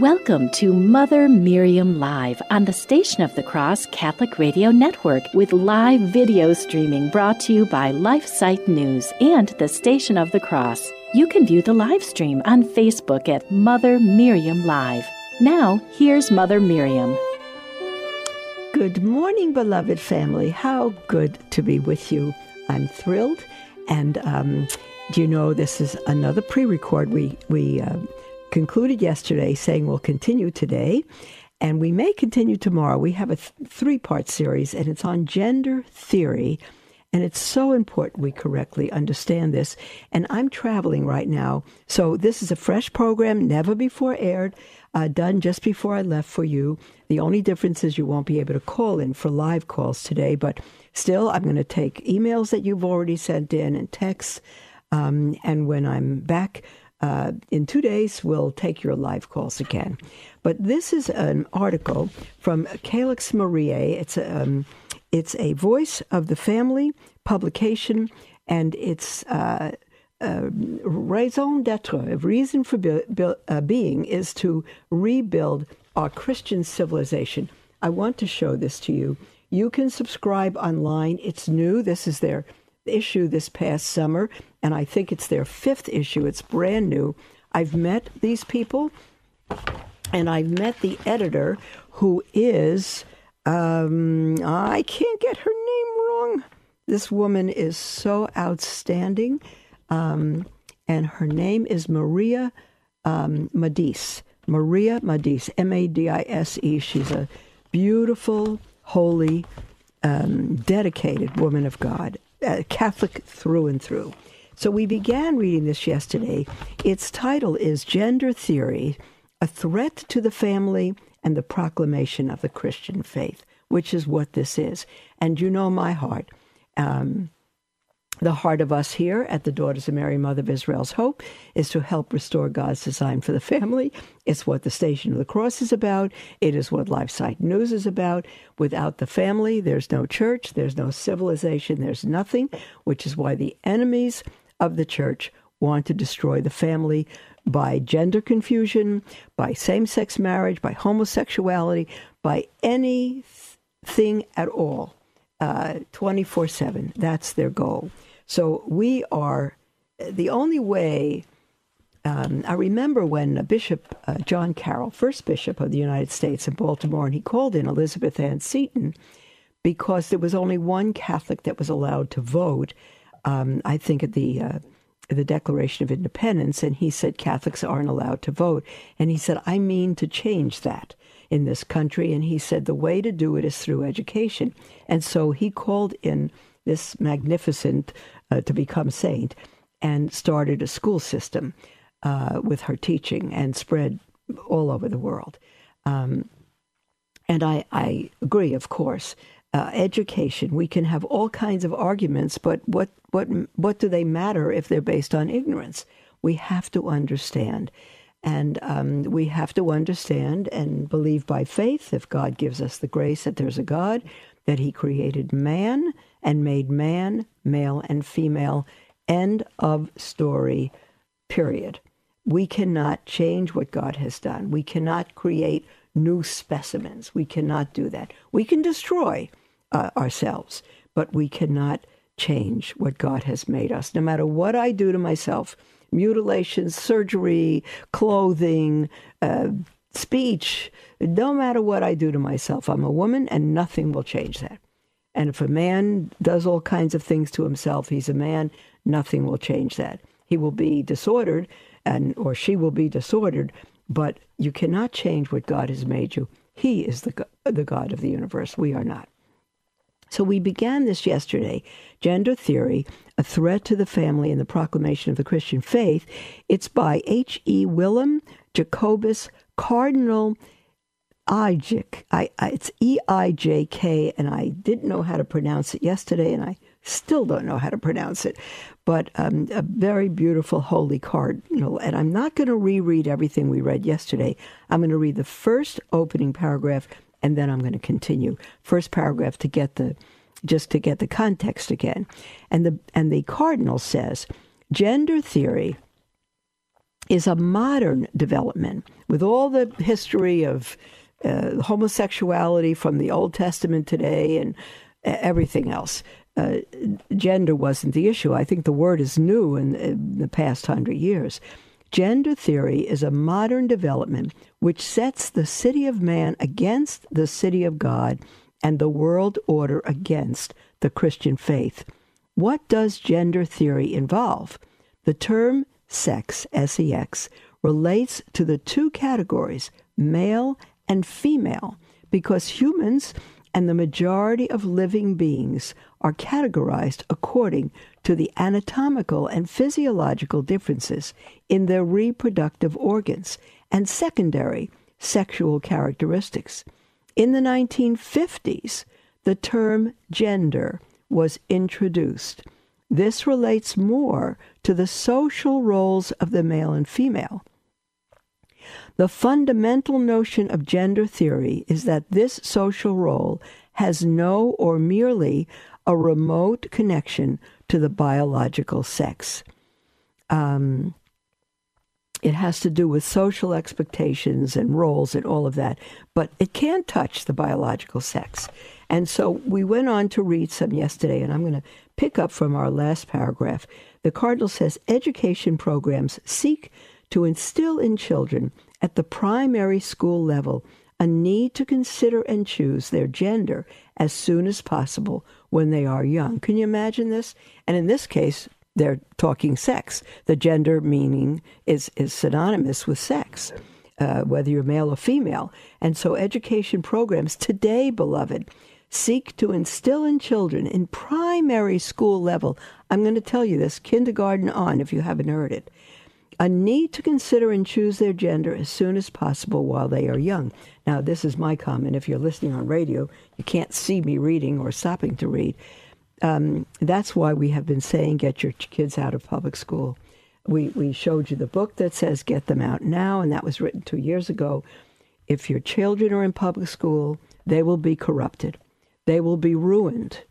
Welcome to Mother Miriam Live on the Station of the Cross Catholic Radio Network with live video streaming brought to you by LifeSite News and the Station of the Cross. You can view the live stream on Facebook at Mother Miriam Live. Now, here's Mother Miriam. Good morning, beloved family. How good to be with you. I'm thrilled. And um, do you know this is another pre record we, we uh, concluded yesterday saying we'll continue today. And we may continue tomorrow. We have a th- three part series, and it's on gender theory and it's so important we correctly understand this. And I'm traveling right now. So this is a fresh program, never before aired, uh, done just before I left for you. The only difference is you won't be able to call in for live calls today. But still, I'm going to take emails that you've already sent in and texts. Um, and when I'm back, uh, in two days, we'll take your live calls again. But this is an article from Calix Mariae. It's a, um, it's a voice of the family publication, and its uh, uh, raison d'etre, reason for be- be- uh, being, is to rebuild our Christian civilization. I want to show this to you. You can subscribe online. It's new. This is their issue this past summer, and I think it's their fifth issue. It's brand new. I've met these people, and I've met the editor, who is um, I can't get her name wrong. This woman is so outstanding. Um, and her name is Maria um, Madise. Maria Madise, M A D I S E. She's a beautiful, holy, um, dedicated woman of God, uh, Catholic through and through. So we began reading this yesterday. Its title is Gender Theory A Threat to the Family and the proclamation of the Christian faith, which is what this is. And you know my heart. Um, the heart of us here at the Daughters of Mary, Mother of Israel's Hope, is to help restore God's design for the family. It's what the Station of the Cross is about. It is what LifeSite News is about. Without the family, there's no church, there's no civilization, there's nothing, which is why the enemies of the church want to destroy the family by gender confusion, by same sex marriage, by homosexuality, by anything at all, uh, 24 7. That's their goal. So we are the only way. Um, I remember when Bishop uh, John Carroll, first bishop of the United States in Baltimore, and he called in Elizabeth Ann Seton because there was only one Catholic that was allowed to vote. Um, I think at the uh, the Declaration of Independence, and he said Catholics aren't allowed to vote. And he said, I mean to change that in this country. And he said, the way to do it is through education. And so he called in this magnificent uh, to become saint and started a school system uh, with her teaching and spread all over the world. Um, and I, I agree, of course, uh, education. We can have all kinds of arguments, but what what what do they matter if they're based on ignorance? We have to understand, and um, we have to understand and believe by faith. If God gives us the grace that there's a God, that He created man and made man male and female. End of story. Period. We cannot change what God has done. We cannot create new specimens. We cannot do that. We can destroy uh, ourselves, but we cannot change what God has made us. No matter what I do to myself, mutilation, surgery, clothing, uh, speech, no matter what I do to myself, I'm a woman and nothing will change that. And if a man does all kinds of things to himself, he's a man, nothing will change that. He will be disordered and or she will be disordered, but you cannot change what God has made you. He is the the God of the universe. We are not. So we began this yesterday Gender Theory, A Threat to the Family and the Proclamation of the Christian Faith. It's by H.E. Willem Jacobus Cardinal Eijk. I, I, it's E I J K, and I didn't know how to pronounce it yesterday, and I still don't know how to pronounce it. But um, a very beautiful holy cardinal. And I'm not going to reread everything we read yesterday. I'm going to read the first opening paragraph and then I'm going to continue. First paragraph to get the just to get the context again. And the and the cardinal says, gender theory is a modern development with all the history of uh, homosexuality from the Old Testament today and uh, everything else. Uh, gender wasn't the issue. I think the word is new in, in the past hundred years. Gender theory is a modern development which sets the city of man against the city of God and the world order against the Christian faith. What does gender theory involve? The term sex, S E X, relates to the two categories, male and female, because humans and the majority of living beings are categorized according to the anatomical and physiological differences in their reproductive organs and secondary sexual characteristics. In the 1950s, the term gender was introduced. This relates more to the social roles of the male and female. The fundamental notion of gender theory is that this social role has no or merely a remote connection to the biological sex. Um, it has to do with social expectations and roles and all of that, but it can't touch the biological sex. And so we went on to read some yesterday, and I'm going to pick up from our last paragraph. The Cardinal says education programs seek to instill in children at the primary school level a need to consider and choose their gender as soon as possible when they are young. Can you imagine this? And in this case, they're talking sex. The gender meaning is, is synonymous with sex, uh, whether you're male or female. And so, education programs today, beloved, seek to instill in children in primary school level. I'm going to tell you this kindergarten on, if you haven't heard it. A need to consider and choose their gender as soon as possible while they are young. Now, this is my comment. If you're listening on radio, you can't see me reading or stopping to read um, that's why we have been saying get your kids out of public school. We, we showed you the book that says get them out now, and that was written two years ago. If your children are in public school, they will be corrupted. They will be ruined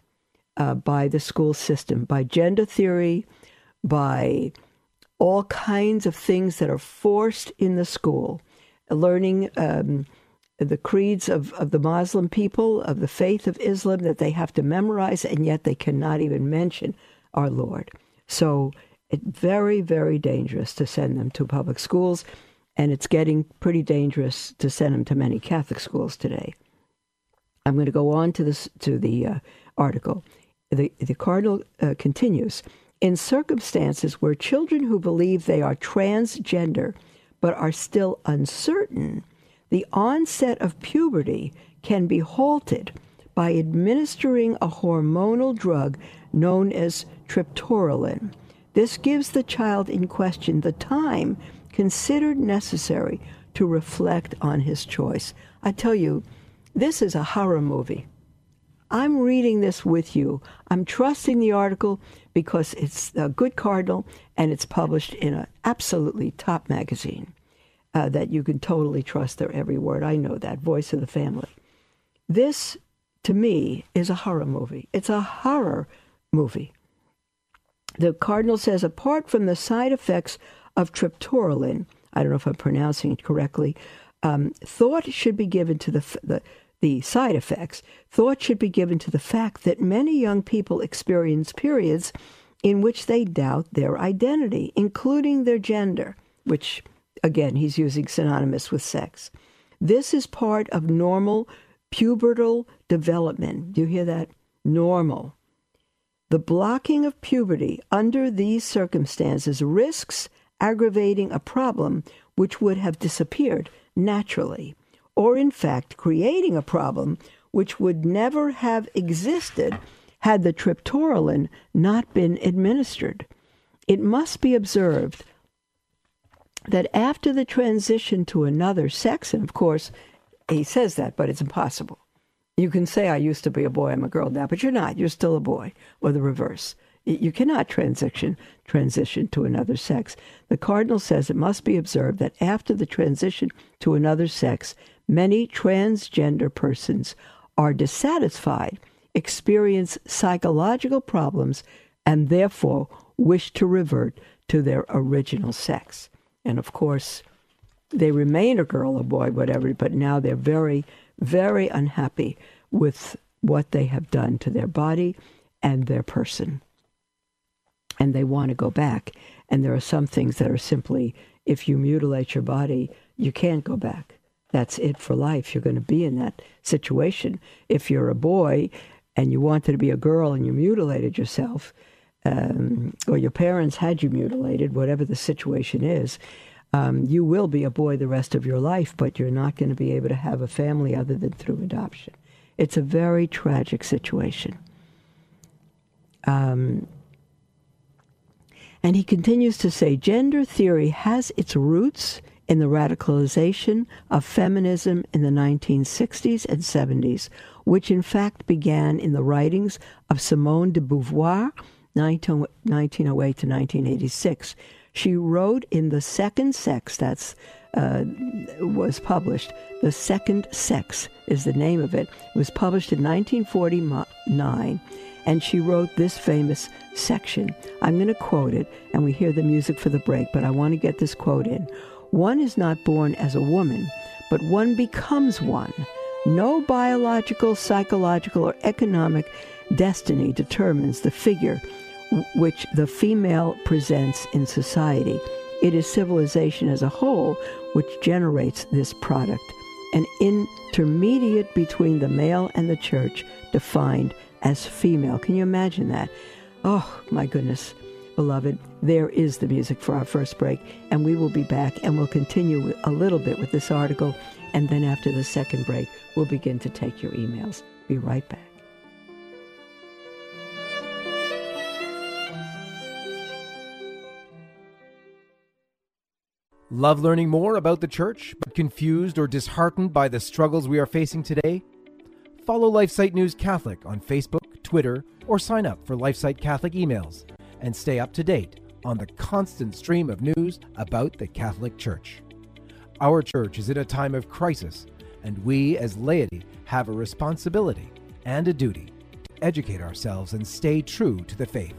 uh, by the school system, by gender theory, by all kinds of things that are forced in the school. Learning um, the creeds of, of the Muslim people, of the faith of Islam, that they have to memorize, and yet they cannot even mention our Lord. So it's very, very dangerous to send them to public schools, and it's getting pretty dangerous to send them to many Catholic schools today. I'm going to go on to this to the uh, article. The, the cardinal uh, continues in circumstances where children who believe they are transgender but are still uncertain the onset of puberty can be halted by administering a hormonal drug known as triptorelin. This gives the child in question the time considered necessary to reflect on his choice. I tell you, this is a horror movie. I'm reading this with you. I'm trusting the article because it's a good cardinal and it's published in an absolutely top magazine uh, that you can totally trust their every word. I know that voice of the family. This, to me, is a horror movie. It's a horror movie. The cardinal says, apart from the side effects of triptorelin, I don't know if I'm pronouncing it correctly, um, thought should be given to the, the the side effects. Thought should be given to the fact that many young people experience periods in which they doubt their identity, including their gender, which Again, he's using synonymous with sex. This is part of normal pubertal development. Do you hear that? Normal. The blocking of puberty under these circumstances risks aggravating a problem which would have disappeared naturally, or in fact, creating a problem which would never have existed had the triptorelin not been administered. It must be observed that after the transition to another sex, and of course, he says that, but it's impossible. You can say, I used to be a boy, I'm a girl now, but you're not. You're still a boy, or the reverse. You cannot transition transition to another sex. The cardinal says it must be observed that after the transition to another sex, many transgender persons are dissatisfied, experience psychological problems, and therefore wish to revert to their original sex. And of course, they remain a girl, a boy, whatever, but now they're very, very unhappy with what they have done to their body and their person. And they want to go back. And there are some things that are simply, if you mutilate your body, you can't go back. That's it for life. You're going to be in that situation. If you're a boy and you wanted to be a girl and you mutilated yourself, um, or your parents had you mutilated, whatever the situation is, um, you will be a boy the rest of your life, but you're not going to be able to have a family other than through adoption. It's a very tragic situation. Um, and he continues to say gender theory has its roots in the radicalization of feminism in the 1960s and 70s, which in fact began in the writings of Simone de Beauvoir, 1908 to 1986. She wrote in The Second Sex, that's uh, was published. The Second Sex is the name of it. It was published in 1949, and she wrote this famous section. I'm going to quote it, and we hear the music for the break, but I want to get this quote in. One is not born as a woman, but one becomes one. No biological, psychological, or economic destiny determines the figure which the female presents in society. It is civilization as a whole which generates this product, an intermediate between the male and the church, defined as female. Can you imagine that? Oh, my goodness beloved, there is the music for our first break, and we will be back and we'll continue a little bit with this article. And then after the second break, we'll begin to take your emails. Be right back. Love learning more about the church, but confused or disheartened by the struggles we are facing today? Follow LifeSite News Catholic on Facebook, Twitter, or sign up for LifeSite Catholic emails and stay up to date on the constant stream of news about the Catholic Church. Our church is in a time of crisis, and we as laity have a responsibility and a duty to educate ourselves and stay true to the faith.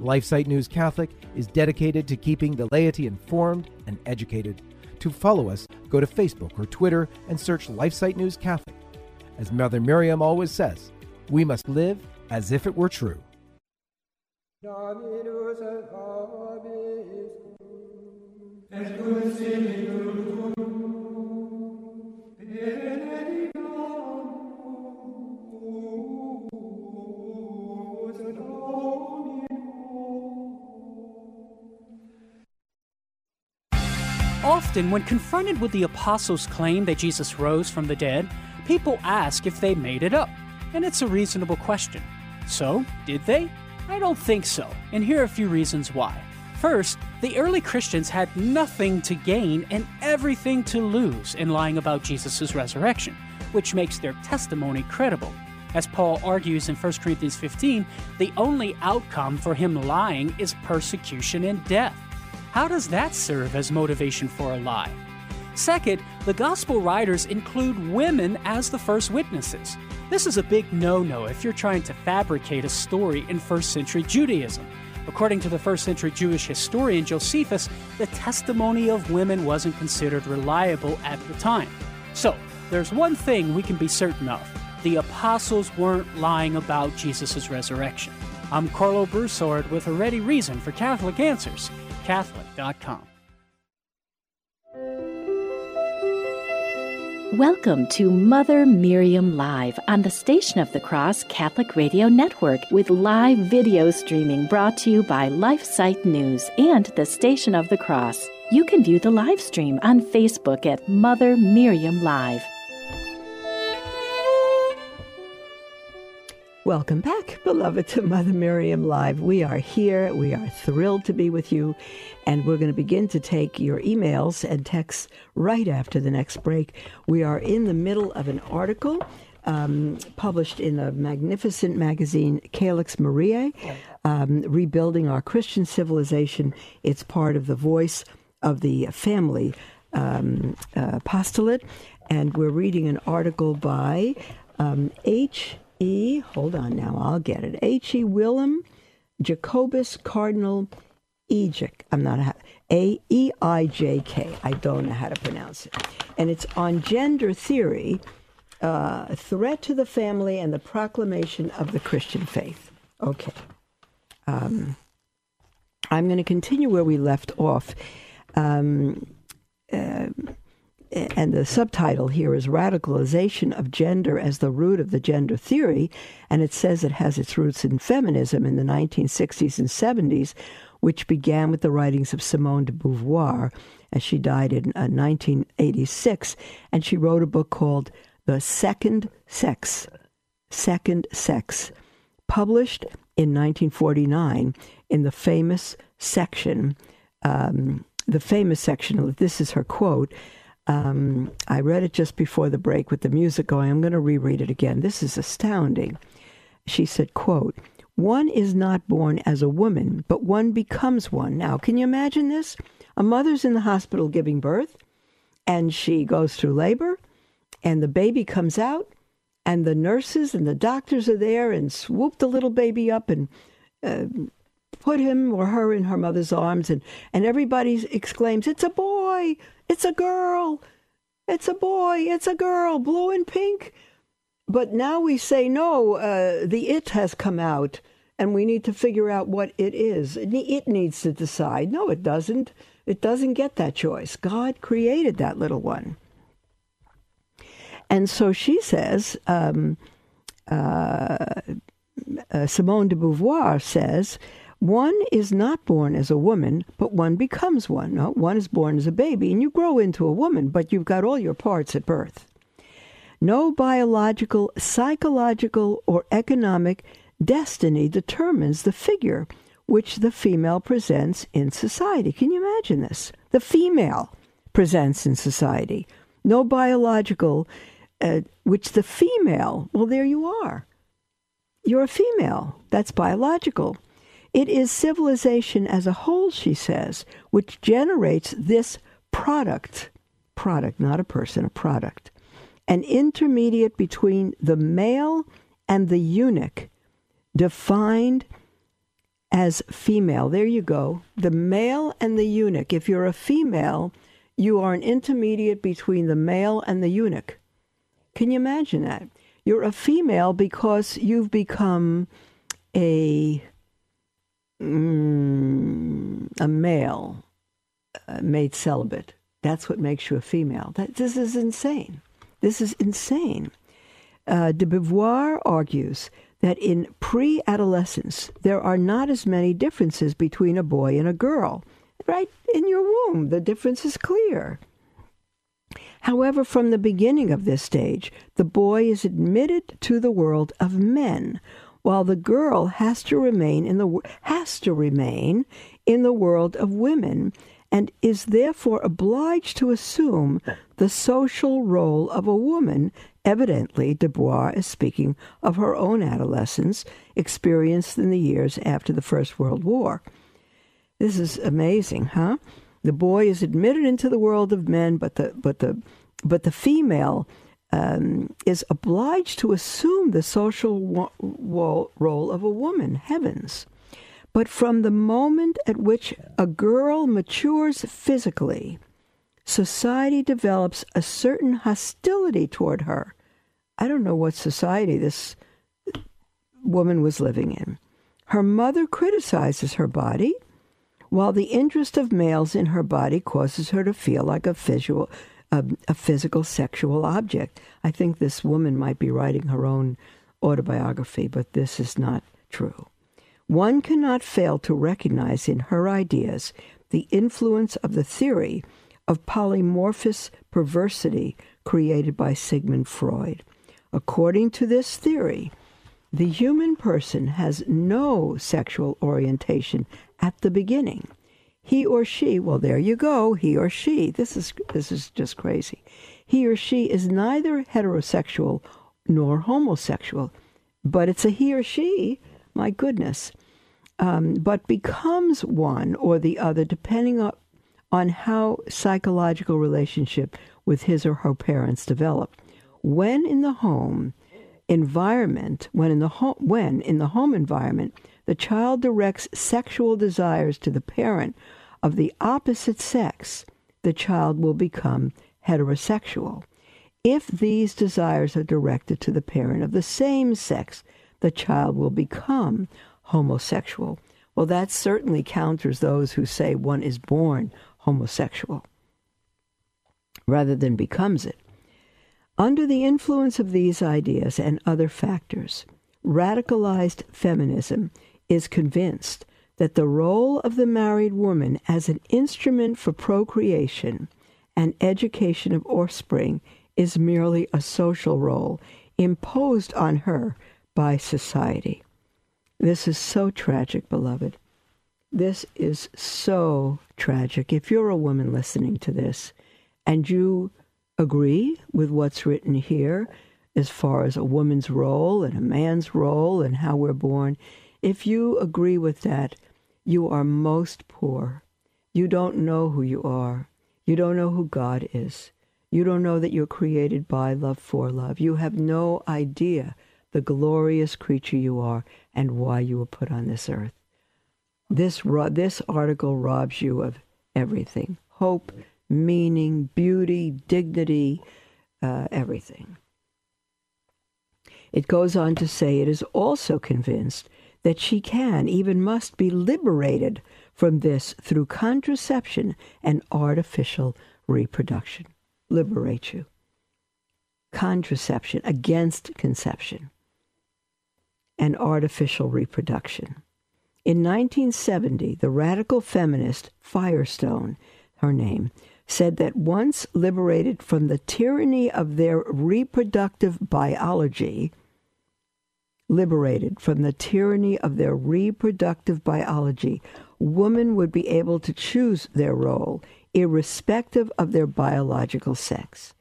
LifeSite News Catholic is dedicated to keeping the laity informed and educated. To follow us, go to Facebook or Twitter and search LifeSite News Catholic. As Mother Miriam always says, we must live as if it were true. Dominus et cum Often, when confronted with the apostles' claim that Jesus rose from the dead, people ask if they made it up, and it's a reasonable question. So, did they? I don't think so, and here are a few reasons why. First, the early Christians had nothing to gain and everything to lose in lying about Jesus' resurrection, which makes their testimony credible. As Paul argues in 1 Corinthians 15, the only outcome for him lying is persecution and death. How does that serve as motivation for a lie? Second, the gospel writers include women as the first witnesses. This is a big no no if you're trying to fabricate a story in first century Judaism. According to the first century Jewish historian Josephus, the testimony of women wasn't considered reliable at the time. So, there's one thing we can be certain of the apostles weren't lying about Jesus' resurrection. I'm Karlo Broussard with a ready reason for Catholic Answers, Catholic.com. Welcome to Mother Miriam Live on the Station of the Cross Catholic Radio Network with live video streaming brought to you by LifeSite News and the Station of the Cross. You can view the live stream on Facebook at Mother Miriam Live. Welcome back, beloved, to Mother Miriam Live. We are here. We are thrilled to be with you. And we're going to begin to take your emails and texts right after the next break. We are in the middle of an article um, published in the magnificent magazine Calix Mariae, um, Rebuilding Our Christian Civilization. It's part of the voice of the family um, uh, apostolate. And we're reading an article by um, H. E. Hold on now, I'll get it. H. E. Willem, Jacobus Cardinal Aeijk. I'm not A E I J K. I don't know how to pronounce it. And it's on gender theory, uh, threat to the family, and the proclamation of the Christian faith. Okay. Um, I'm going to continue where we left off. Um, uh, and the subtitle here is Radicalization of Gender as the Root of the Gender Theory. And it says it has its roots in feminism in the 1960s and 70s, which began with the writings of Simone de Beauvoir, as she died in uh, 1986. And she wrote a book called The Second Sex. Second Sex, published in 1949 in the famous section, um, the famous section, this is her quote um, I read it just before the break with the music going. I'm going to reread it again. This is astounding. She said, quote, one is not born as a woman, but one becomes one. Now, can you imagine this? A mother's in the hospital giving birth, and she goes through labor, and the baby comes out, and the nurses and the doctors are there and swoop the little baby up and uh, put him or her in her mother's arms, and, and everybody exclaims, It's a boy! It's a girl! It's a boy! It's a girl! Blue and pink! But now we say, no, uh, the it has come out, and we need to figure out what it is. It needs to decide. No, it doesn't. It doesn't get that choice. God created that little one. And so she says, um, uh, uh, Simone de Beauvoir says, one is not born as a woman, but one becomes one. One is born as a baby, and you grow into a woman, but you've got all your parts at birth. No biological, psychological, or economic destiny determines the figure which the female presents in society. Can you imagine this? The female presents in society. No biological, uh, which the female, well, there you are. You're a female. That's biological. It is civilization as a whole, she says, which generates this product. Product, not a person, a product. An intermediate between the male and the eunuch, defined as female. There you go. The male and the eunuch. If you're a female, you are an intermediate between the male and the eunuch. Can you imagine that? You're a female because you've become a mm, a male uh, made celibate. That's what makes you a female. That, this is insane. This is insane. Uh, de Beauvoir argues that in pre adolescence, there are not as many differences between a boy and a girl. Right in your womb, the difference is clear. However, from the beginning of this stage, the boy is admitted to the world of men, while the girl has to remain in the has to remain in the world of women and is therefore obliged to assume the social role of a woman. Evidently, De Beauvoir is speaking of her own adolescence, experienced in the years after the First World War. This is amazing, huh? The boy is admitted into the world of men, but the but the but the female um, is obliged to assume the social wo- wo- role of a woman. Heavens. But from the moment at which a girl matures physically, society develops a certain hostility toward her. I don't know what society this woman was living in. Her mother criticizes her body, while the interest of males in her body causes her to feel like a visual, a, a physical sexual object. I think this woman might be writing her own autobiography, but this is not true. One cannot fail to recognize in her ideas the influence of the theory of polymorphous perversity created by Sigmund Freud. According to this theory, the human person has no sexual orientation at the beginning he or she, well, there you go, he or she. This is this is just crazy. He or she is neither heterosexual nor homosexual, but it's a he or she. My goodness, um, but becomes one or the other depending on on how psychological relationship with his or her parents develop. When in the home environment, when in the when in the home environment the child directs sexual desires to the parent of the opposite sex, the child will become heterosexual. If these desires are directed to the parent of the same sex, the child will become homosexual. Well, that certainly counters those who say one is born homosexual rather than becomes it. Under the influence of these ideas and other factors, radicalized feminism is convinced that the role of the married woman as an instrument for procreation and education of offspring is merely a social role imposed on her by society. This is so tragic, beloved. This is so tragic. If you're a woman listening to this and you agree with what's written here as far as a woman's role and a man's role and how we're born, if you agree with that, you are most poor. You don't know who you are. You don't know who God is. You don't know that you're created by love for love. You have no idea the glorious creature you are and why you were put on this earth. This, this article robs you of everything hope, meaning, beauty, dignity, uh, everything. It goes on to say it is also convinced that she can, even must be liberated from this through contraception and artificial reproduction. Liberate you. Contraception against conception and artificial reproduction. In 1970, the radical feminist Firestone, her name, said that once liberated from the tyranny of their reproductive biology, liberated from the tyranny of their reproductive biology, women would be able to choose their role, irrespective of their biological sex.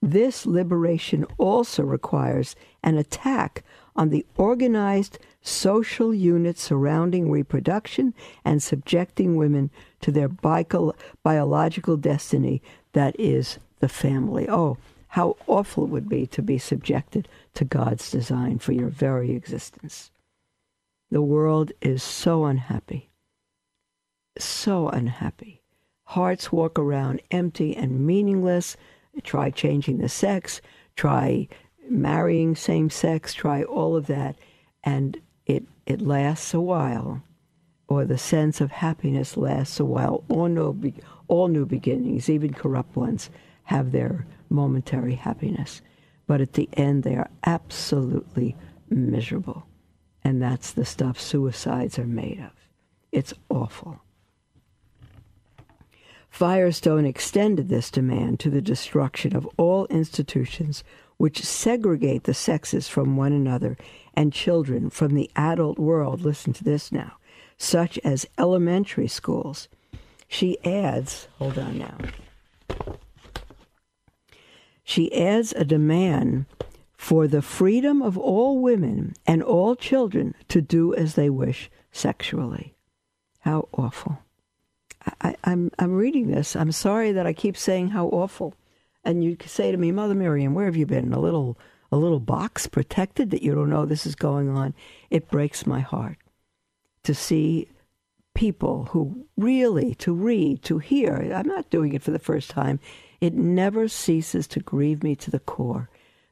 This liberation also requires an attack on the organized social units surrounding reproduction and subjecting women to their bio- biological destiny that is the family. Oh, how awful it would be to be subjected to God's design for your very existence. The world is so unhappy, so unhappy. Hearts walk around empty and meaningless. Try changing the sex, try marrying same sex, try all of that, and it, it lasts a while, or the sense of happiness lasts a while. All new, all new beginnings, even corrupt ones, have their momentary happiness. But at the end, they are absolutely miserable. And that's the stuff suicides are made of. It's awful. Firestone extended this demand to the destruction of all institutions which segregate the sexes from one another and children from the adult world. Listen to this now, such as elementary schools. She adds, hold on now. She adds a demand for the freedom of all women and all children to do as they wish sexually. How awful. I, am I'm, I'm reading this. I'm sorry that I keep saying how awful. And you say to me, Mother Miriam, where have you been? A little a little box protected that you don't know this is going on. It breaks my heart to see people who really to read, to hear. I'm not doing it for the first time it never ceases to grieve me to the core.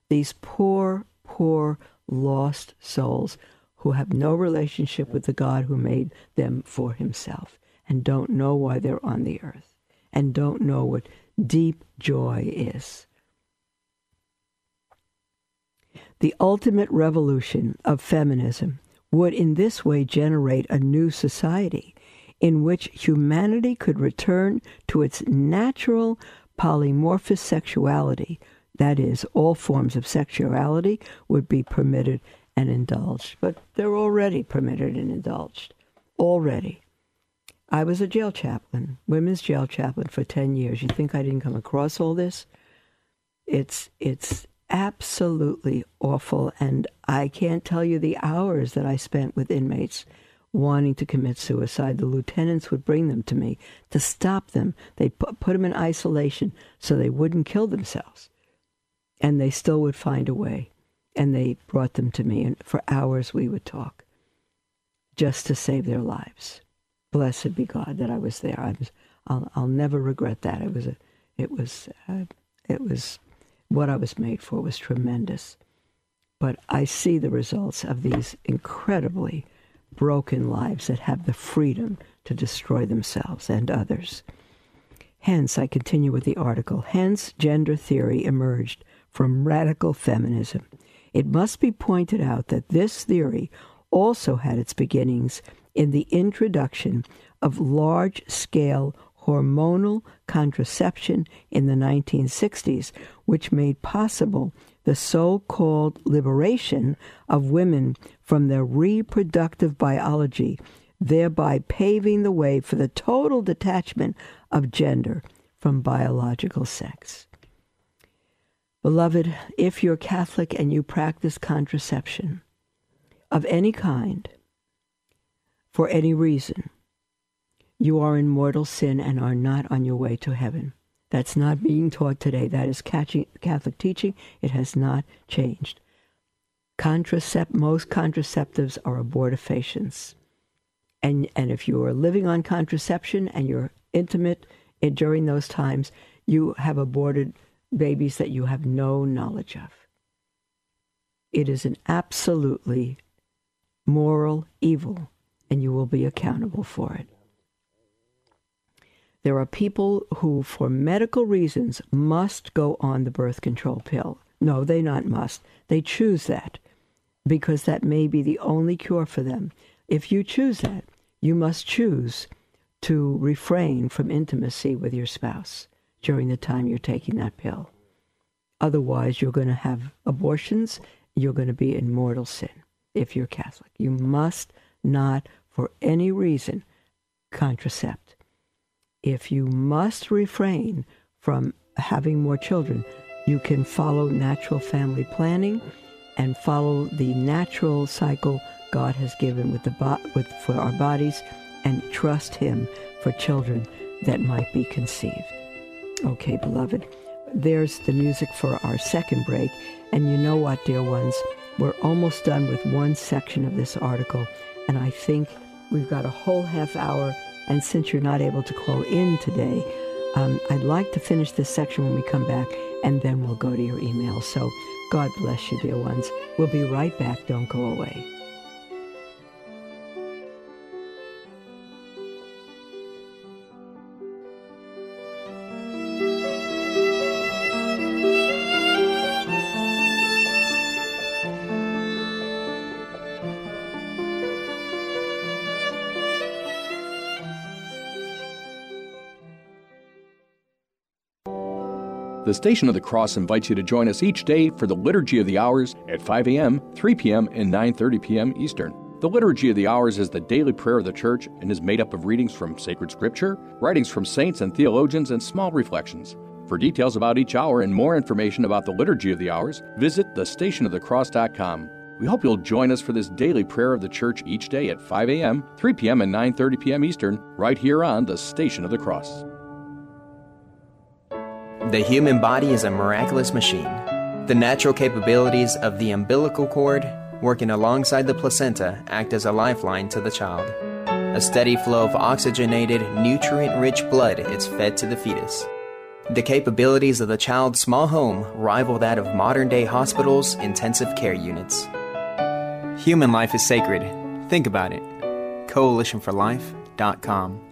These poor, poor, lost souls who have no relationship with the God who made them for himself and don't know why they're on the earth and don't know what deep joy is. The ultimate revolution of feminism would in this way generate a new society in which humanity could return to its natural polymorphous sexuality, that is, all forms of sexuality, would be permitted and indulged. But they're already permitted and indulged. Already. I was a jail chaplain, women's jail chaplain for 10 years. You think I didn't come across all this? It's, it's absolutely awful. And I can't tell you the hours that I spent with inmates wanting to commit suicide, the lieutenants would bring them to me to stop them. They'd put them in isolation so they wouldn't kill themselves. And they still would find a way. And they brought them to me, and for hours we would talk. just to save their lives. Blessed be God that I was there. I was, I'll, I'll never regret that. It was a, it was, uh, it was what I was made for was tremendous. But I see the results of these incredibly broken lives that have the freedom to destroy themselves and others. Hence, I continue with the article. Hence, gender theory emerged from radical feminism. It must be pointed out that this theory also had its beginnings in the introduction of large scale hormonal contraception in the 1960s, which made possible the so called liberation of women from their reproductive biology, thereby paving the way for the total detachment of gender from biological sex. Beloved, if you're Catholic and you practice contraception of any kind, for any reason, you are in mortal sin and are not on your way to heaven. That's not being taught today. That is Catholic teaching. It has not changed. Contracept, most contraceptives are abortifacients. And, and if you are living on contraception and you're intimate eh, during those times, you have aborted babies that you have no knowledge of. It is an absolutely moral evil, and you will be accountable for it. There are people who, for medical reasons, must go on the birth control pill. No, they not must. They choose that because that may be the only cure for them. If you choose that, you must choose to refrain from intimacy with your spouse during the time you're taking that pill. Otherwise, you're going to have abortions. You're going to be in mortal sin if you're Catholic. You must not, for any reason, contracept if you must refrain from having more children, you can follow natural family planning and follow the natural cycle God has given with the bo- with for our bodies and trust him for children that might be conceived. Okay, beloved. There's the music for our second break. And you know what, dear ones? We're almost done with one section of this article, and I think we've got a whole half hour and since you're not able to call in today, um, I'd like to finish this section when we come back, and then we'll go to your email. So God bless you, dear ones. We'll be right back. Don't go away. The Station of the Cross invites you to join us each day for the Liturgy of the Hours at 5 a.m., 3 p.m., and 9:30 p.m. Eastern. The Liturgy of the Hours is the daily prayer of the Church and is made up of readings from sacred scripture, writings from saints and theologians, and small reflections. For details about each hour and more information about the Liturgy of the Hours, visit thestationofthecross.com. We hope you'll join us for this daily prayer of the Church each day at 5 a.m., 3 p.m., and 9:30 p.m. Eastern, right here on the Station of the Cross. The human body is a miraculous machine. The natural capabilities of the umbilical cord, working alongside the placenta, act as a lifeline to the child. A steady flow of oxygenated, nutrient rich blood is fed to the fetus. The capabilities of the child's small home rival that of modern day hospitals' intensive care units. Human life is sacred. Think about it. CoalitionForLife.com.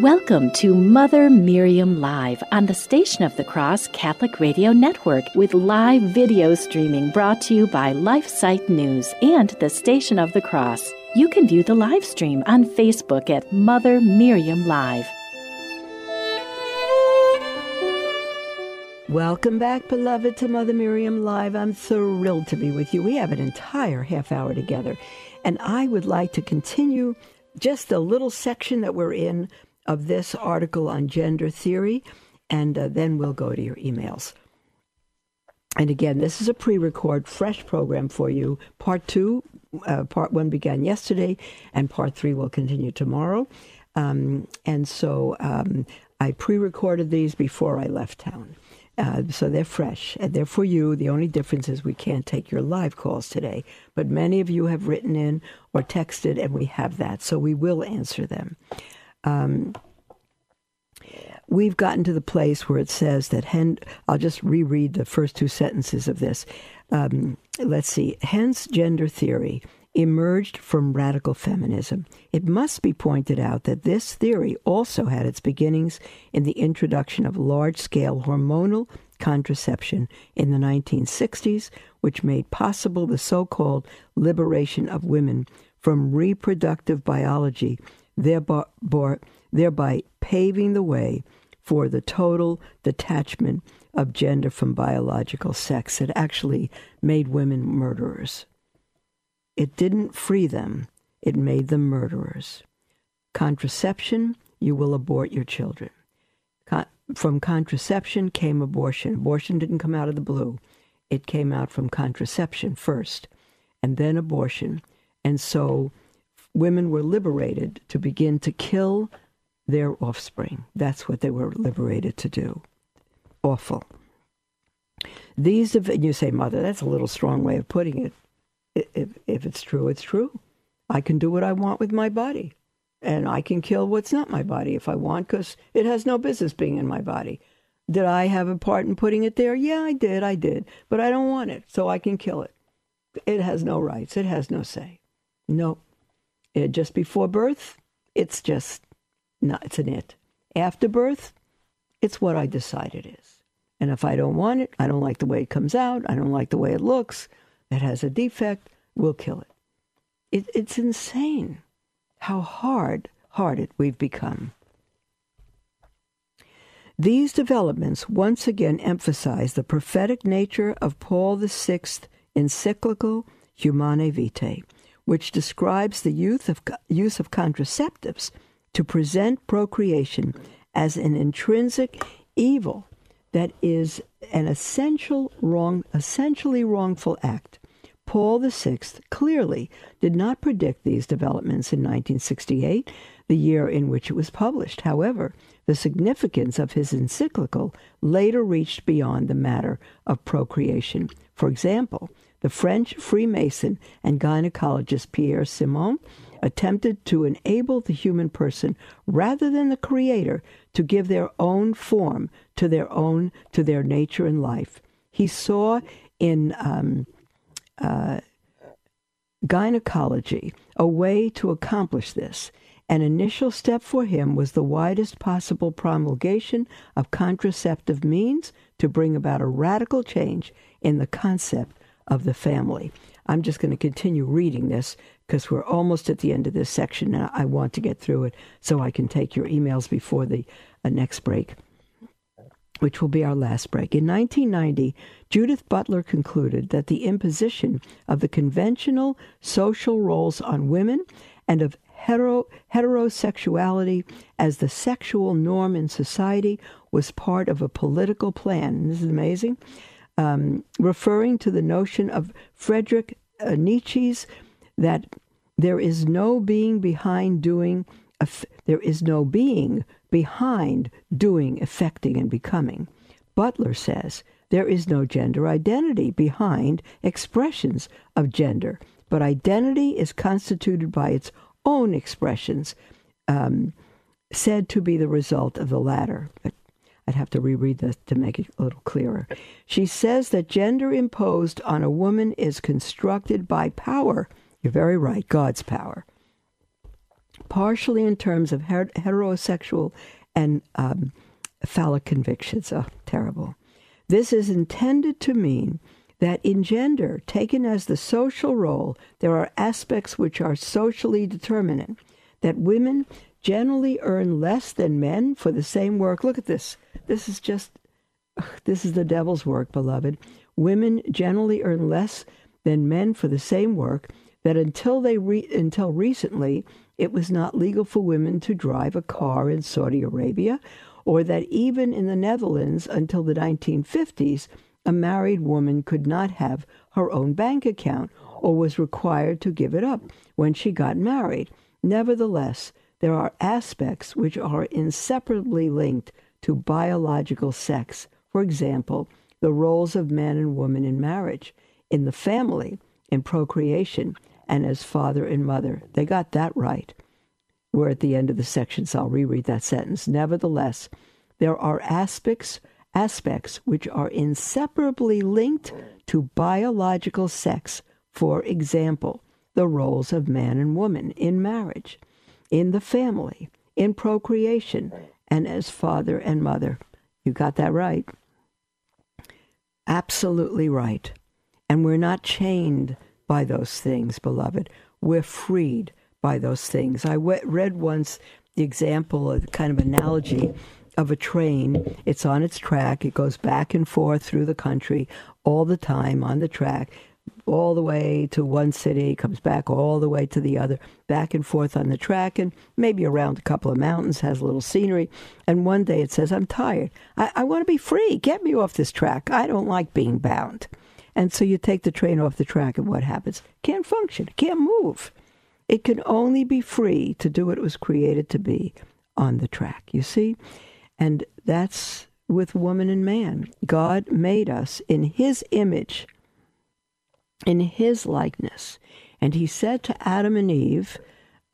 Welcome to Mother Miriam Live on the Station of the Cross Catholic Radio Network with live video streaming brought to you by LifeSite News and the Station of the Cross. You can view the live stream on Facebook at Mother Miriam Live. Welcome back, beloved, to Mother Miriam Live. I'm thrilled to be with you. We have an entire half hour together, and I would like to continue just a little section that we're in of this article on gender theory, and uh, then we'll go to your emails. And again, this is a pre record, fresh program for you. Part two, uh, part one began yesterday, and part three will continue tomorrow. Um, and so um, I pre recorded these before I left town. Uh, so they're fresh and they're for you. The only difference is we can't take your live calls today, but many of you have written in or texted, and we have that, so we will answer them. Um, we've gotten to the place where it says that hen, I'll just reread the first two sentences of this. Um, let's see. Hence, gender theory emerged from radical feminism. It must be pointed out that this theory also had its beginnings in the introduction of large scale hormonal contraception in the 1960s, which made possible the so called liberation of women from reproductive biology thereby, thereby paving the way for the total detachment of gender from biological sex. It actually made women murderers. It didn't free them, it made them murderers. Contraception, you will abort your children. Con- from contraception came abortion. Abortion didn't come out of the blue, it came out from contraception first, and then abortion. And so women were liberated to begin to kill their offspring. That's what they were liberated to do. Awful. These, you say, Mother, that's a little strong way of putting it. If, if it's true, it's true. I can do what I want with my body. And I can kill what's not my body if I want, because it has no business being in my body. Did I have a part in putting it there? Yeah, I did. I did. But I don't want it, so I can kill it. It has no rights. It has no say. No, Uh, just before birth, it's just not, it's an it. After birth, it's what I decide it is. And if I don't want it, I don't like the way it comes out, I don't like the way it looks, it has a defect, we'll kill it. it it's insane how hard hearted we've become. These developments once again emphasize the prophetic nature of Paul VI encyclical Humanae Vitae, which describes the use of, use of contraceptives to present procreation as an intrinsic evil that is an essential wrong, essentially wrongful act. Paul VI clearly did not predict these developments in 1968, the year in which it was published. However, the significance of his encyclical later reached beyond the matter of procreation. For example, the French Freemason and gynecologist Pierre Simon attempted to enable the human person rather than the creator to give their own form to their own to their nature and life. He saw in um, uh, gynecology a way to accomplish this. An initial step for him was the widest possible promulgation of contraceptive means to bring about a radical change in the concept of the family. I'm just going to continue reading this because we're almost at the end of this section and I want to get through it so I can take your emails before the uh, next break, which will be our last break. In 1990, Judith Butler concluded that the imposition of the conventional social roles on women and of hetero, heterosexuality as the sexual norm in society was part of a political plan. This is amazing um, referring to the notion of Friedrich uh, Nietzsche's that there is no being behind doing, there is no being behind doing, affecting, and becoming. Butler says there is no gender identity behind expressions of gender, but identity is constituted by its own expressions, um, said to be the result of the latter. I'd have to reread this to make it a little clearer. She says that gender imposed on a woman is constructed by power. You're very right, God's power. partially in terms of her- heterosexual and um, phallic convictions. Oh, terrible. This is intended to mean that in gender, taken as the social role, there are aspects which are socially determinate, that women generally earn less than men for the same work. Look at this. This is just, this is the devil's work, beloved. Women generally earn less than men for the same work, that until they re- until recently it was not legal for women to drive a car in Saudi Arabia, or that even in the Netherlands until the 1950s a married woman could not have her own bank account or was required to give it up when she got married. Nevertheless, there are aspects which are inseparably linked to biological sex. For example, the roles of man and woman in marriage, in the family, in procreation, and as father and mother. They got that right. We're at the end of the section, so I'll reread that sentence. Nevertheless, there are aspects aspects which are inseparably linked to biological sex. For example, the roles of man and woman in marriage, in the family, in procreation, and as father and mother. You got that right. Absolutely right. And we're not chained by those things, beloved. We're freed by those things. I read once the example, a kind of analogy of a train. It's on its track. It goes back and forth through the country all the time on the track, all the way to one city, comes back all the way to the other, back and forth on the track, and maybe around a couple of mountains, has a little scenery. And one day it says, I'm tired. I, I want to be free. Get me off this track. I don't like being bound. And so you take the train off the track, and what happens? Can't function, can't move. It can only be free to do what it was created to be on the track, you see? And that's with woman and man. God made us in his image, in his likeness. And he said to Adam and Eve,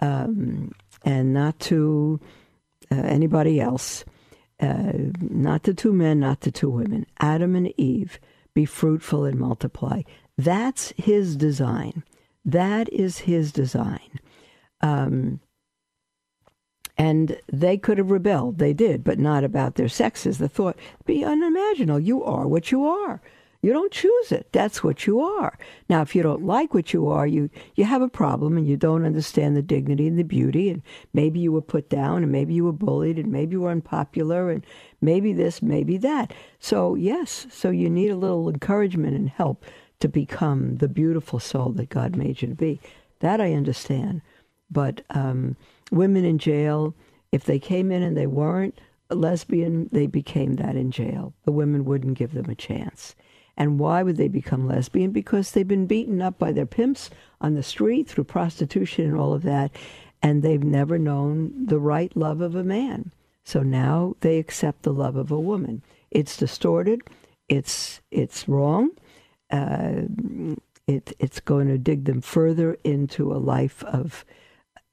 um, and not to uh, anybody else, uh, not the two men, not the two women, Adam and Eve, be fruitful and multiply. That's his design. That is his design. Um, and they could have rebelled. They did, but not about their sexes. The thought, be unimaginable. You are what you are. You don't choose it. That's what you are. Now, if you don't like what you are, you, you have a problem and you don't understand the dignity and the beauty. And maybe you were put down and maybe you were bullied and maybe you were unpopular and maybe this, maybe that. So, yes, so you need a little encouragement and help to become the beautiful soul that God made you to be. That I understand. But, um, women in jail, if they came in and they weren't a lesbian, they became that in jail. The women wouldn't give them a chance. And why would they become lesbian? Because they've been beaten up by their pimps on the street through prostitution and all of that, and they've never known the right love of a man. So now they accept the love of a woman. It's distorted. It's it's wrong. Uh, it, it's going to dig them further into a life of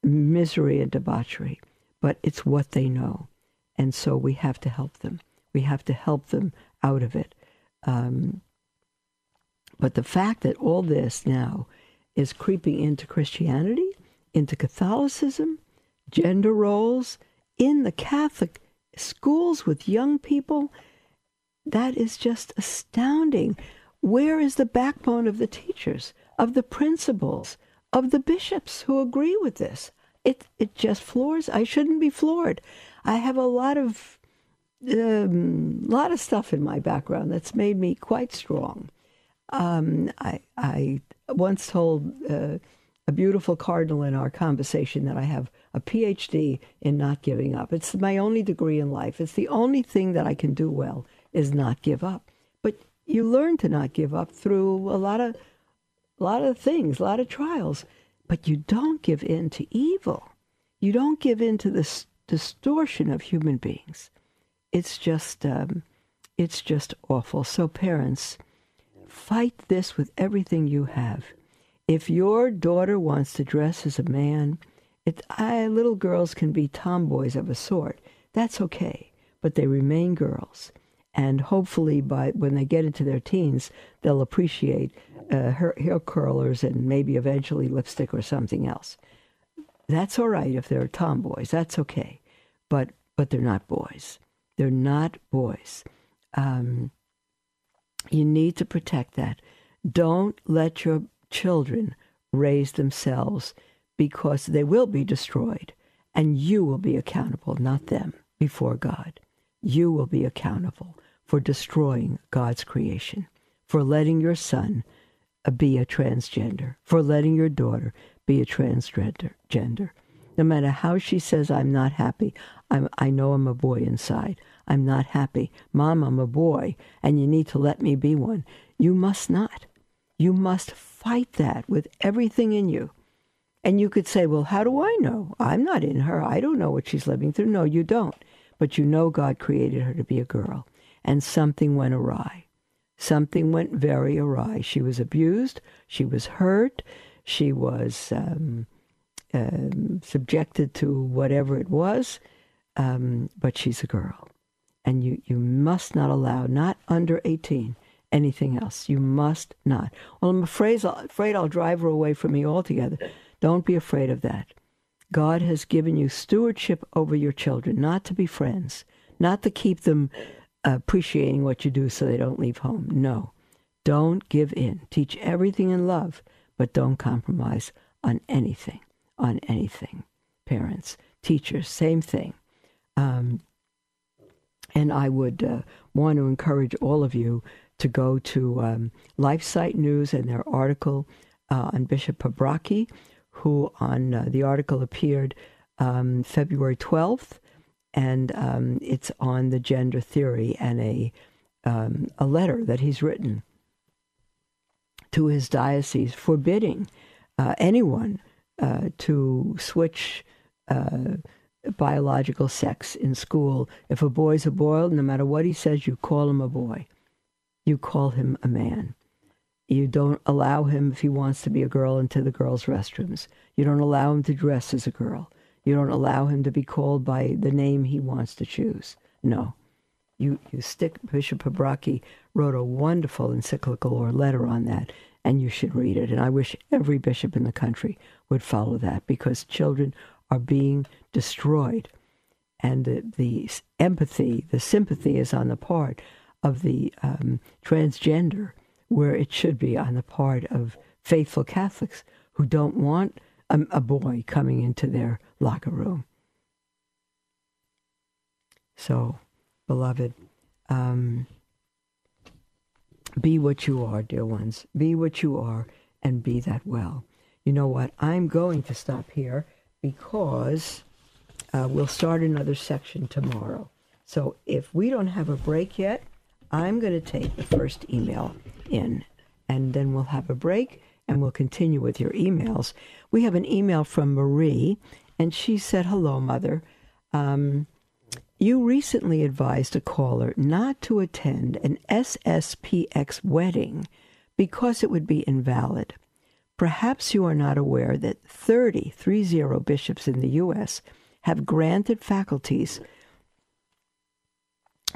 misery and debauchery, but it's what they know. And so we have to help them. We have to help them out of it. Um, but the fact that all this now is creeping into Christianity, into Catholicism, gender roles, in the Catholic schools with young people, that is just astounding. Where is the backbone of the teachers, of the principals, of the bishops who agree with this. It it just floors. I shouldn't be floored. I have a lot of um, lot of stuff in my background that's made me quite strong. Um, I I once told uh, a beautiful cardinal in our conversation that I have a PhD in not giving up. It's my only degree in life. It's the only thing that I can do well is not give up. But you learn to not give up through a lot of a lot of things, a lot of trials, but you don't give in to evil. You don't give in to this distortion of human beings. It's just, um, it's just awful. So parents, fight this with everything you have. If your daughter wants to dress as a man, it, I, little girls can be tomboys of a sort. That's okay, but they remain girls and hopefully by when they get into their teens they'll appreciate uh, hair, hair curlers and maybe eventually lipstick or something else That's all right if they're tomboys. That's okay, but but they're not boys. They're not boys. Um, you need to protect that. Don't let your children raise themselves because they will be destroyed, and you will be accountable, not them, before God. You will be accountable for destroying God's creation, for letting your son be a transgender, for letting your daughter be a transgender. Gender. No matter how she says, I'm not happy, I'm, I know I'm a boy inside. I'm not happy. Mom, I'm a boy, and you need to let me be one. You must not. You must fight that with everything in you. And you could say, well, how do I know? I'm not in her. I don't know what she's living through. No, you don't. But you know God created her to be a girl, and something went awry. Something went very awry. She was abused. She was hurt. She was um, um, subjected to whatever it was. Um, but she's a girl. And you, you must not allow, not under 18, anything else. You must not. Well, I'm afraid, afraid I'll drive her away from me altogether. Don't be afraid of that. God has given you stewardship over your children, not to be friends, not to keep them appreciating what you do so they don't leave home. No. Don't give in. Teach everything in love, but don't compromise on anything. On anything. Parents, teachers, same thing. Um, and I would uh, want to encourage all of you to go to um, LifeSite News and their article uh, on Bishop Paprocki, who on uh, the article appeared um, February 12th, and um, it's on the gender theory and a um, a letter that he's written to his diocese forbidding uh, anyone uh, to switch uh, biological sex in school. If a boy's a boy, no matter what he says, you call him a boy. You call him a man. You don't allow him, if he wants to be a girl, into the girls' restrooms. You don't allow him to dress as a girl. You don't allow him to be called by the name he wants to choose. No. You, you stick, Bishop Paprocki wrote a wonderful encyclical or letter on that, and you should read it. And I wish every bishop in the country would follow that because children are being destroyed. And the, the empathy, the sympathy is on the part of the um, transgender, where it should be on the part of faithful Catholics who don't want a, a boy coming into their locker room. So, beloved, um, be what you are, dear ones. Be what you are and be that well. You know what? I'm going to stop here because uh, we'll start another section tomorrow. So if we don't have a break yet, I'm going to take the first email in, and then we'll have a break and we'll continue with your emails. We have an email from Marie, and she said, Hello, Mother. Um, you recently advised a caller not to attend an SSPX wedding because it would be invalid. Perhaps you are not aware that 30, 30 bishops in the U.S. have granted faculties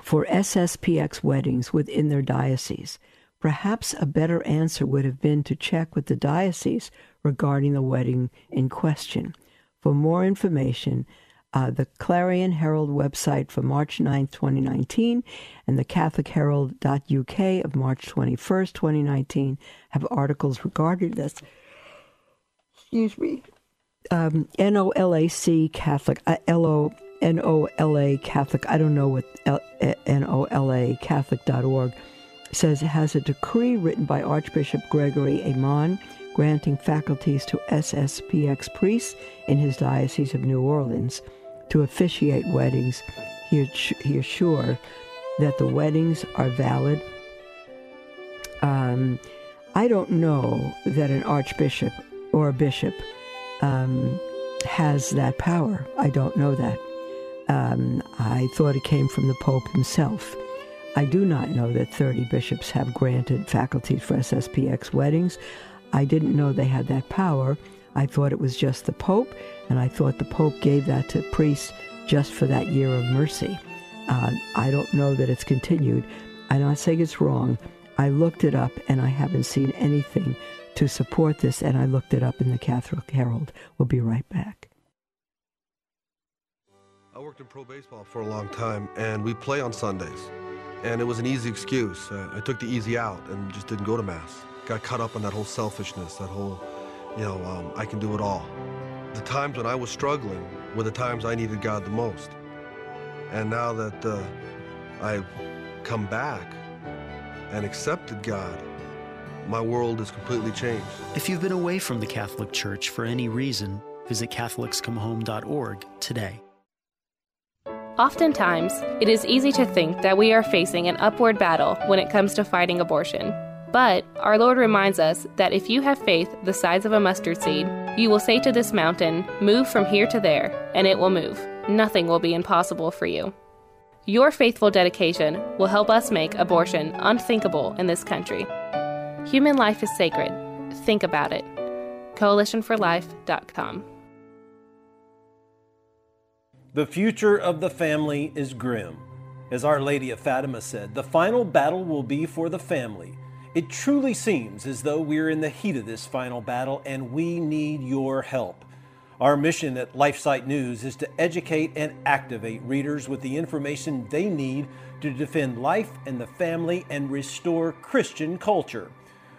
for SSPX weddings within their diocese. Perhaps a better answer would have been to check with the diocese regarding the wedding in question. For more information, uh, the Clarion Herald website for March 9, 2019, and the CatholicHerald.uk of March 21st, 2019, have articles regarding this. Excuse me. Um, NOLAC Catholic, uh, Catholic, I don't know what L- N-O-L-A Catholic.org says it has a decree written by Archbishop Gregory Aymond granting faculties to SSPX priests in his Diocese of New Orleans to officiate weddings. He, he assured that the weddings are valid. Um, I don't know that an archbishop or a bishop um, has that power. I don't know that. Um, I thought it came from the Pope himself. I do not know that 30 bishops have granted faculties for SSPX weddings. I didn't know they had that power. I thought it was just the Pope, and I thought the Pope gave that to priests just for that year of mercy. Uh, I don't know that it's continued. I'm not saying it's wrong. I looked it up, and I haven't seen anything to support this, and I looked it up in the Catholic Herald. We'll be right back. I worked in pro baseball for a long time, and we play on Sundays. And it was an easy excuse. Uh, I took the easy out and just didn't go to Mass. Got caught up in that whole selfishness, that whole, you know, um, I can do it all. The times when I was struggling were the times I needed God the most. And now that uh, I've come back and accepted God, my world has completely changed. If you've been away from the Catholic Church for any reason, visit CatholicsComeHome.org today. Oftentimes, it is easy to think that we are facing an upward battle when it comes to fighting abortion. But our Lord reminds us that if you have faith the size of a mustard seed, you will say to this mountain, Move from here to there, and it will move. Nothing will be impossible for you. Your faithful dedication will help us make abortion unthinkable in this country. Human life is sacred. Think about it. CoalitionForLife.com. The future of the family is grim. As Our Lady of Fatima said, the final battle will be for the family. It truly seems as though we're in the heat of this final battle and we need your help. Our mission at LifeSite News is to educate and activate readers with the information they need to defend life and the family and restore Christian culture.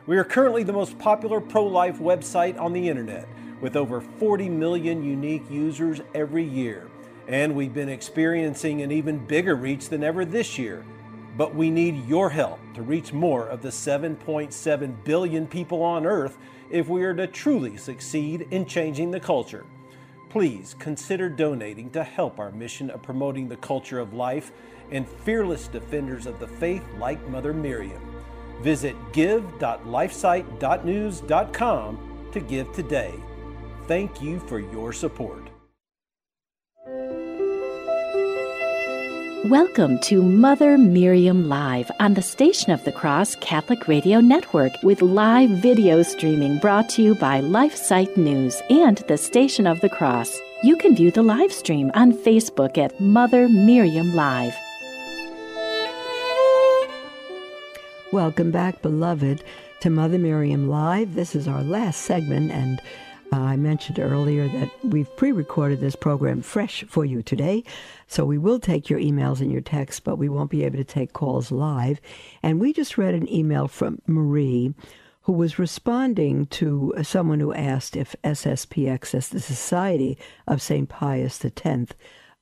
We are currently the most popular pro life website on the internet with over 40 million unique users every year. And we've been experiencing an even bigger reach than ever this year. But we need your help to reach more of the 7.7 billion people on Earth if we are to truly succeed in changing the culture. Please consider donating to help our mission of promoting the culture of life and fearless defenders of the faith like Mother Miriam. Visit give.lifesite.news.com to give today. Thank you for your support. Welcome to Mother Miriam Live on the Station of the Cross Catholic Radio Network with live video streaming brought to you by LifeSite News and the Station of the Cross. You can view the live stream on Facebook at Mother Miriam Live. Welcome back, beloved, to Mother Miriam Live. This is our last segment, and uh, I mentioned earlier that we've pre recorded this program fresh for you today. So we will take your emails and your texts, but we won't be able to take calls live. And we just read an email from Marie who was responding to someone who asked if SSPX, as the Society of St. Pius X,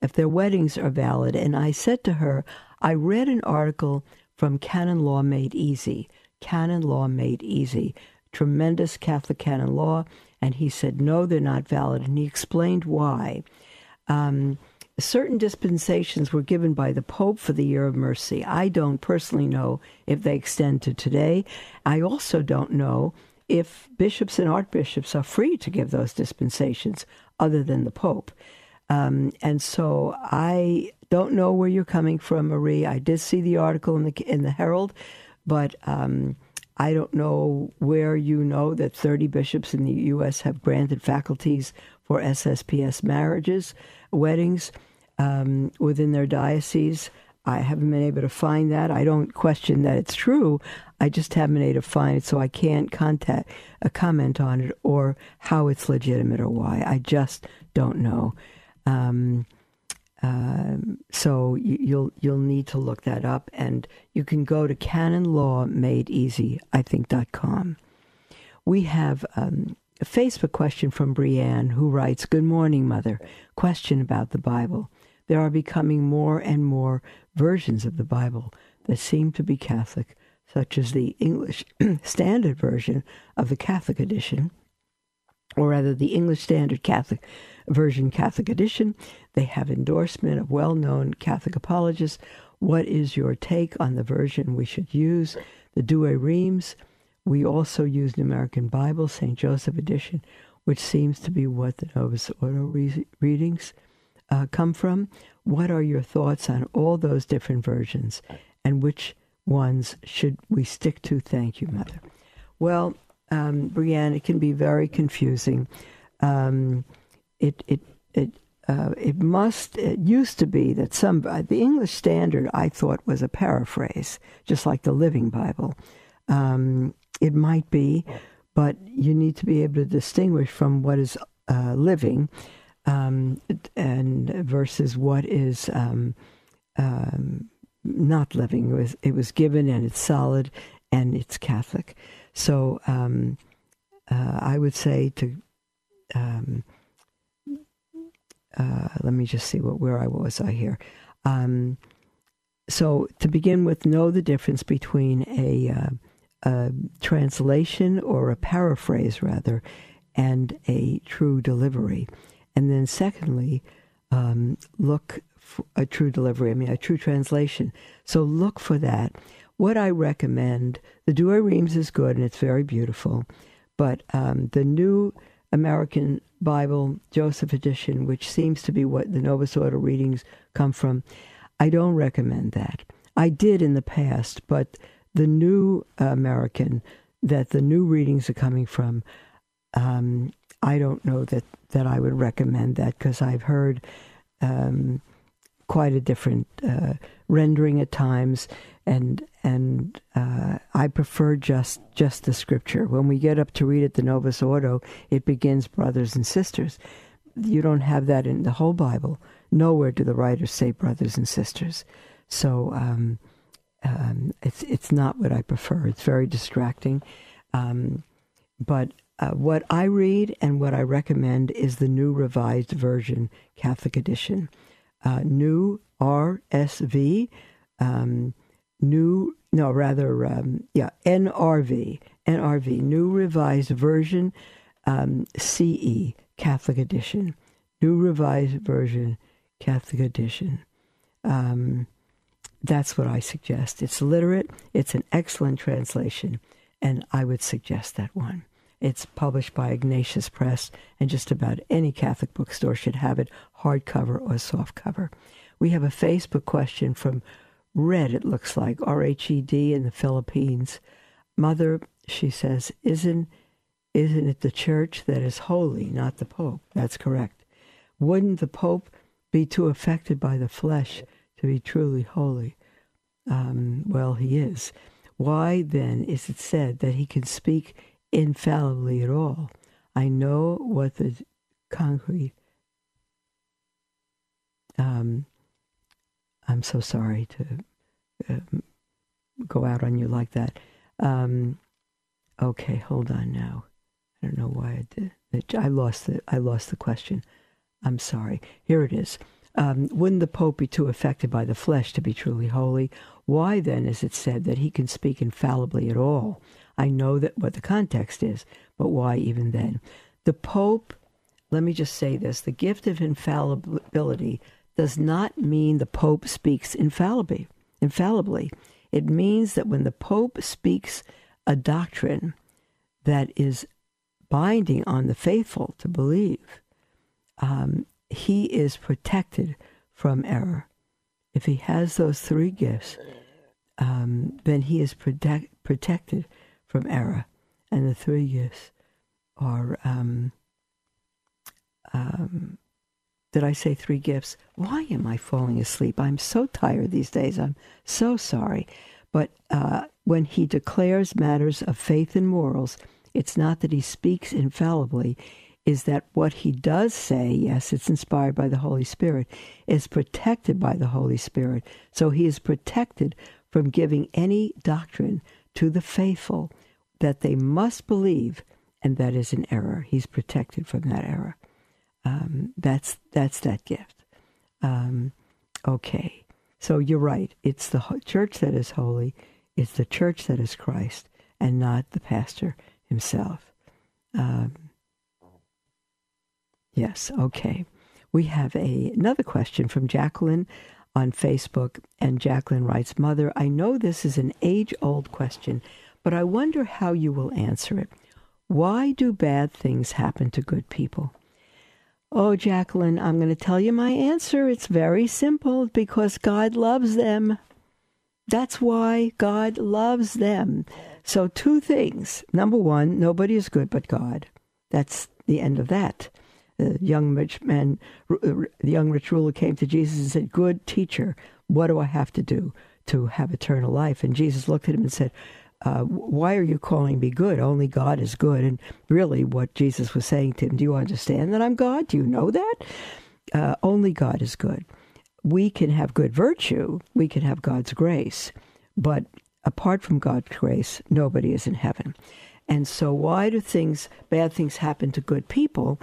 if their weddings are valid. And I said to her, I read an article from Canon Law Made Easy. Canon Law Made Easy. Tremendous Catholic canon law. And he said, no, they're not valid. And he explained why. Um, certain dispensations were given by the Pope for the year of mercy. I don't personally know if they extend to today. I also don't know if bishops and archbishops are free to give those dispensations other than the Pope. Um, and so I don't know where you're coming from, Marie. I did see the article in the in the Herald, but um, I don't know where you know that 30 bishops in the U.S. have granted faculties for SSPS marriages, weddings um, within their diocese. I haven't been able to find that. I don't question that it's true. I just haven't been able to find it, so I can't contact a comment on it or how it's legitimate or why. I just don't know. Um, um, so you, you'll you'll need to look that up, and you can go to Canon Law Made Easy, I think dot com. We have um, a Facebook question from Brianne who writes, "Good morning, Mother. Question about the Bible. There are becoming more and more versions of the Bible that seem to be Catholic, such as the English Standard Version of the Catholic Edition." or rather the English Standard Catholic Version Catholic Edition. They have endorsement of well known Catholic apologists. What is your take on the version we should use? The Douay Rheims. We also use the American Bible, St. Joseph Edition, which seems to be what the Novus Ordo re- readings uh, come from. What are your thoughts on all those different versions and which ones should we stick to? Thank you, Mother. Well, um, Brianne, it can be very confusing. Um, it it it uh, it must. It used to be that some uh, the English Standard I thought was a paraphrase, just like the Living Bible. Um, it might be, but you need to be able to distinguish from what is uh, living. um, and versus what is um, um, not living. It was, it was given and it's solid and it's Catholic. So um, uh, I would say to um, uh, let me just see what where I was I here. Um, so to begin with, know the difference between a, uh, a translation or a paraphrase, rather, and a true delivery. And then, secondly, um, look for a true delivery. I mean, a true translation. So look for that. What I recommend, the Douay-Rheims is good and it's very beautiful, but um, the new American Bible, Joseph edition, which seems to be what the Novus Ordo readings come from, I don't recommend that. I did in the past, but the new American that the new readings are coming from, um, I don't know that, that I would recommend that because I've heard um, quite a different uh, rendering at times, and and uh, I prefer just just the scripture. When we get up to read it, the Novus Ordo, it begins brothers and sisters. You don't have that in the whole Bible. Nowhere do the writers say brothers and sisters. So um, um, it's it's not what I prefer. It's very distracting. Um, but uh, what I read and what I recommend is the New Revised Version Catholic Edition. Uh, new RSV, um, new, no, rather, um, yeah, NRV, NRV, New Revised Version um, CE, Catholic Edition. New Revised Version, Catholic Edition. Um, that's what I suggest. It's literate, it's an excellent translation, and I would suggest that one. It's published by Ignatius Press, and just about any Catholic bookstore should have it hardcover or softcover. We have a Facebook question from Red, it looks like, R H E D in the Philippines. Mother, she says, isn't, isn't it the church that is holy, not the Pope? That's correct. Wouldn't the Pope be too affected by the flesh to be truly holy? Um, well, he is. Why then is it said that he can speak infallibly at all. I know what the concrete. Um, I'm so sorry to uh, go out on you like that. Um, okay, hold on now. I don't know why I did. I lost the I lost the question. I'm sorry. Here it is. Um, wouldn't the Pope be too affected by the flesh to be truly holy? Why then is it said that he can speak infallibly at all? I know that what the context is, but why even then? The Pope, let me just say this the gift of infallibility does not mean the Pope speaks infallibly. infallibly. It means that when the Pope speaks a doctrine that is binding on the faithful to believe, um, he is protected from error. If he has those three gifts, um, then he is protect, protected from error. And the three gifts are, um, um, did I say three gifts? Why am I falling asleep? I'm so tired these days. I'm so sorry. But uh, when he declares matters of faith and morals, it's not that he speaks infallibly, is that what he does say, yes, it's inspired by the Holy Spirit, is protected by the Holy Spirit. So he is protected from giving any doctrine to the faithful that they must believe, and that is an error. He's protected from that error. Um, that's that's that gift. Um, okay, so you're right. It's the church that is holy. It's the church that is Christ, and not the pastor himself. Um, yes. Okay. We have a, another question from Jacqueline on Facebook, and Jacqueline writes, "Mother, I know this is an age-old question." but I wonder how you will answer it. Why do bad things happen to good people? Oh, Jacqueline, I'm going to tell you my answer. It's very simple because God loves them. That's why God loves them. So, two things. Number one, nobody is good but God. That's the end of that. The young rich man, the young rich ruler came to Jesus and said, Good teacher, what do I have to do to have eternal life? And Jesus looked at him and said, uh, why are you calling me good? Only God is good. And really, what Jesus was saying to him, do you understand that I'm God? Do you know that? Uh, only God is good. We can have good virtue, we can have God's grace, but apart from God's grace, nobody is in heaven. And so, why do things, bad things, happen to good people?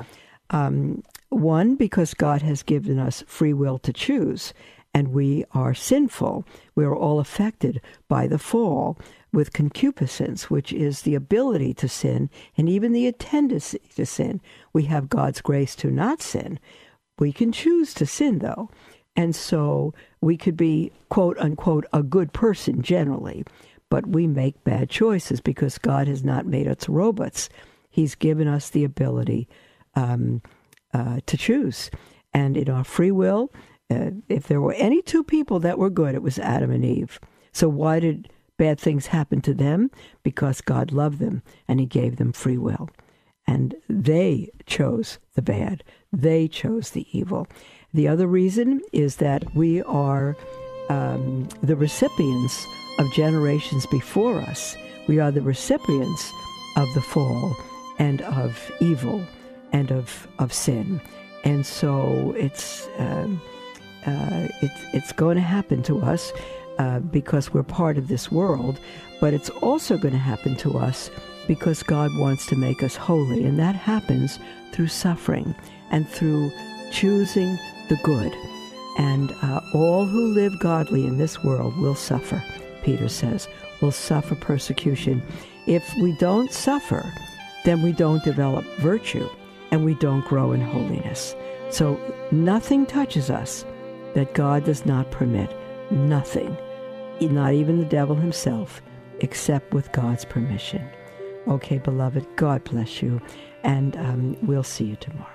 Um, one, because God has given us free will to choose, and we are sinful. We are all affected by the fall with concupiscence, which is the ability to sin and even the tendency to sin. We have God's grace to not sin. We can choose to sin, though. And so we could be, quote unquote, a good person generally, but we make bad choices because God has not made us robots. He's given us the ability um, uh, to choose. And in our free will, uh, if there were any two people that were good, it was Adam and Eve. So why did bad things happen to them? Because God loved them and He gave them free will. And they chose the bad, they chose the evil. The other reason is that we are um, the recipients of generations before us. We are the recipients of the fall and of evil and of, of sin. And so it's, um, uh, it's, it's going to happen to us uh, because we're part of this world, but it's also going to happen to us because God wants to make us holy. And that happens through suffering and through choosing the good. And uh, all who live godly in this world will suffer, Peter says, will suffer persecution. If we don't suffer, then we don't develop virtue and we don't grow in holiness. So nothing touches us that God does not permit. Nothing. Not even the devil himself, except with God's permission. Okay, beloved, God bless you, and um, we'll see you tomorrow.